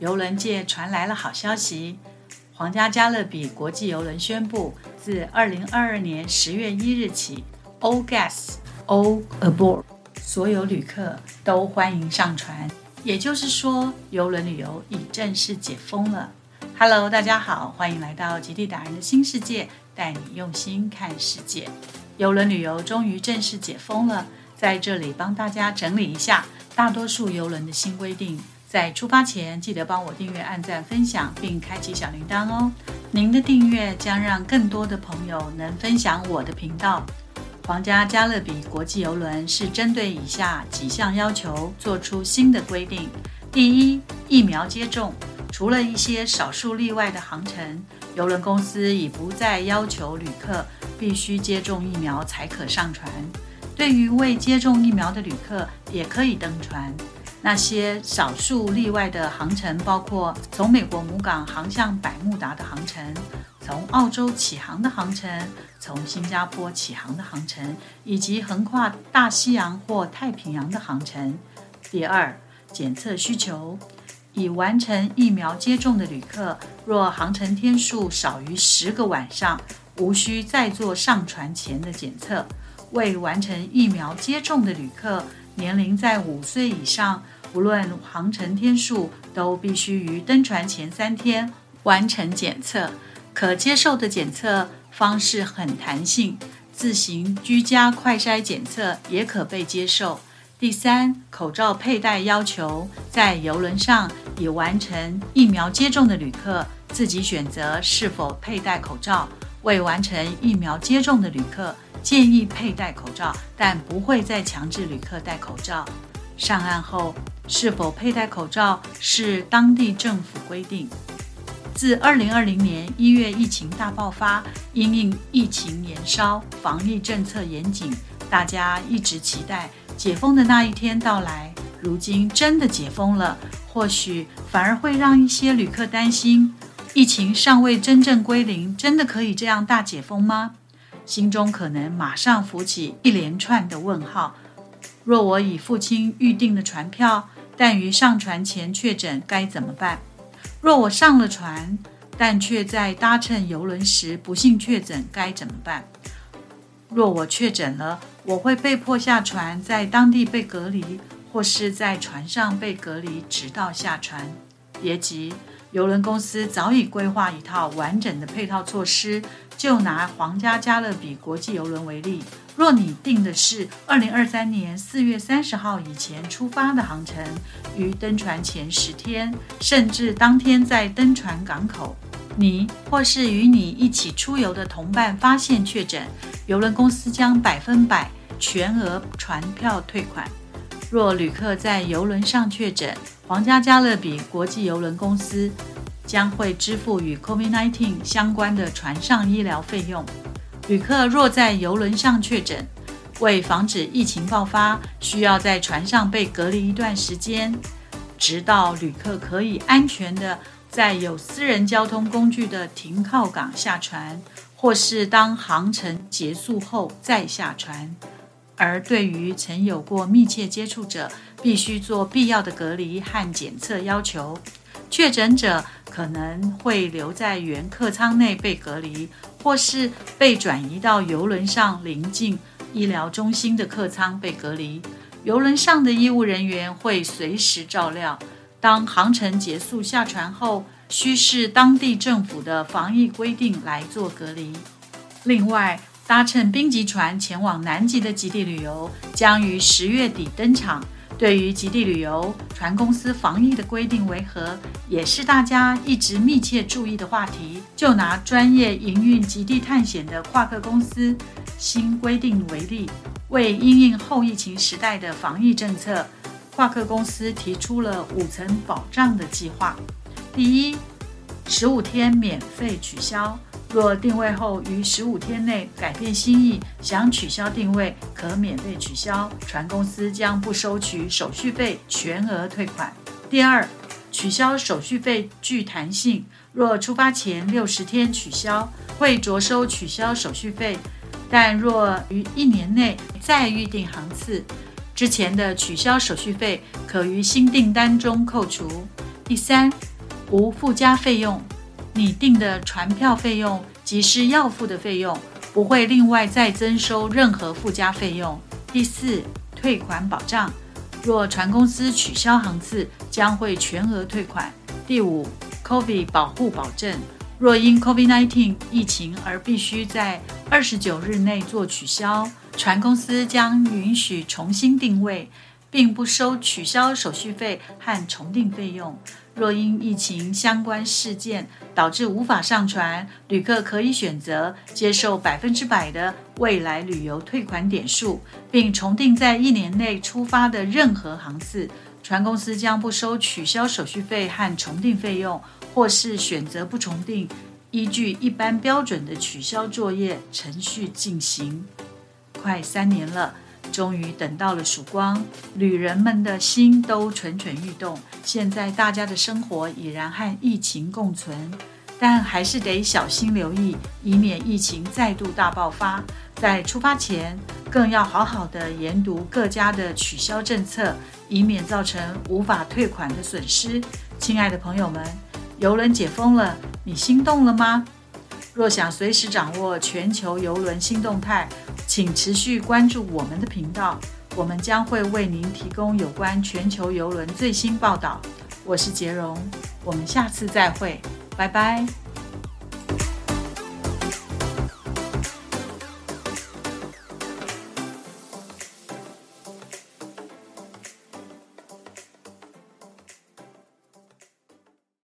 邮轮界传来了好消息，皇家加勒比国际邮轮宣布，自二零二二年十月一日起，All guests all aboard，所有旅客都欢迎上船。也就是说，邮轮旅游已正式解封了。Hello，大家好，欢迎来到极地达人的新世界，带你用心看世界。邮轮旅游终于正式解封了，在这里帮大家整理一下大多数邮轮的新规定。在出发前，记得帮我订阅、按赞、分享，并开启小铃铛哦。您的订阅将让更多的朋友能分享我的频道。皇家加勒比国际邮轮是针对以下几项要求做出新的规定：第一，疫苗接种，除了一些少数例外的航程，邮轮公司已不再要求旅客必须接种疫苗才可上船。对于未接种疫苗的旅客，也可以登船。那些少数例外的航程包括从美国母港航向百慕达的航程。从澳洲起航的航程，从新加坡起航的航程，以及横跨大西洋或太平洋的航程。第二，检测需求：已完成疫苗接种的旅客，若航程天数少于十个晚上，无需再做上船前的检测；未完成疫苗接种的旅客，年龄在五岁以上，无论航程天数，都必须于登船前三天完成检测。可接受的检测方式很弹性，自行居家快筛检测也可被接受。第三，口罩佩戴要求，在游轮上已完成疫苗接种的旅客自己选择是否佩戴口罩；未完成疫苗接种的旅客建议佩戴口罩，但不会再强制旅客戴口罩。上岸后是否佩戴口罩是当地政府规定。自二零二零年一月疫情大爆发，因应疫情延烧，防疫政策严谨，大家一直期待解封的那一天到来。如今真的解封了，或许反而会让一些旅客担心：疫情尚未真正归零，真的可以这样大解封吗？心中可能马上浮起一连串的问号。若我已付清预定的船票，但于上船前确诊，该怎么办？若我上了船，但却在搭乘游轮时不幸确诊，该怎么办？若我确诊了，我会被迫下船，在当地被隔离，或是在船上被隔离，直到下船。别急，游轮公司早已规划一套完整的配套措施。就拿皇家加勒比国际游轮为例。若你订的是二零二三年四月三十号以前出发的航程，于登船前十天，甚至当天在登船港口，你或是与你一起出游的同伴发现确诊，邮轮公司将百分百全额船票退款。若旅客在游轮上确诊，皇家加勒比国际邮轮公司将会支付与 COVID-19 相关的船上医疗费用。旅客若在游轮上确诊，为防止疫情爆发，需要在船上被隔离一段时间，直到旅客可以安全的在有私人交通工具的停靠港下船，或是当航程结束后再下船。而对于曾有过密切接触者，必须做必要的隔离和检测要求。确诊者可能会留在原客舱内被隔离。或是被转移到游轮上临近医疗中心的客舱被隔离，游轮上的医务人员会随时照料。当航程结束下船后，需视当地政府的防疫规定来做隔离。另外，搭乘冰级船前往南极的极地旅游将于十月底登场。对于极地旅游船公司防疫的规定为何，也是大家一直密切注意的话题。就拿专业营运极地探险的跨克公司新规定为例，为因应后疫情时代的防疫政策，跨克公司提出了五层保障的计划。第一，十五天免费取消。若定位后于十五天内改变心意，想取消定位，可免费取消，船公司将不收取手续费，全额退款。第二，取消手续费具弹性，若出发前六十天取消，会着收取消手续费，但若于一年内再预订航次，之前的取消手续费可于新订单中扣除。第三，无附加费用，你订的船票费用即是要付的费用，不会另外再增收任何附加费用。第四，退款保障，若船公司取消航次，将会全额退款。第五，COVID 保护保证。若因 COVID-19 疫情而必须在二十九日内做取消，船公司将允许重新定位，并不收取消手续费和重订费用。若因疫情相关事件导致无法上船，旅客可以选择接受百分之百的未来旅游退款点数，并重订在一年内出发的任何航次。船公司将不收取消手续费和重订费用。或是选择不重订，依据一般标准的取消作业程序进行。快三年了，终于等到了曙光，旅人们的心都蠢蠢欲动。现在大家的生活已然和疫情共存，但还是得小心留意，以免疫情再度大爆发。在出发前，更要好好的研读各家的取消政策，以免造成无法退款的损失。亲爱的朋友们。游轮解封了，你心动了吗？若想随时掌握全球游轮新动态，请持续关注我们的频道，我们将会为您提供有关全球游轮最新报道。我是杰荣，我们下次再会，拜拜。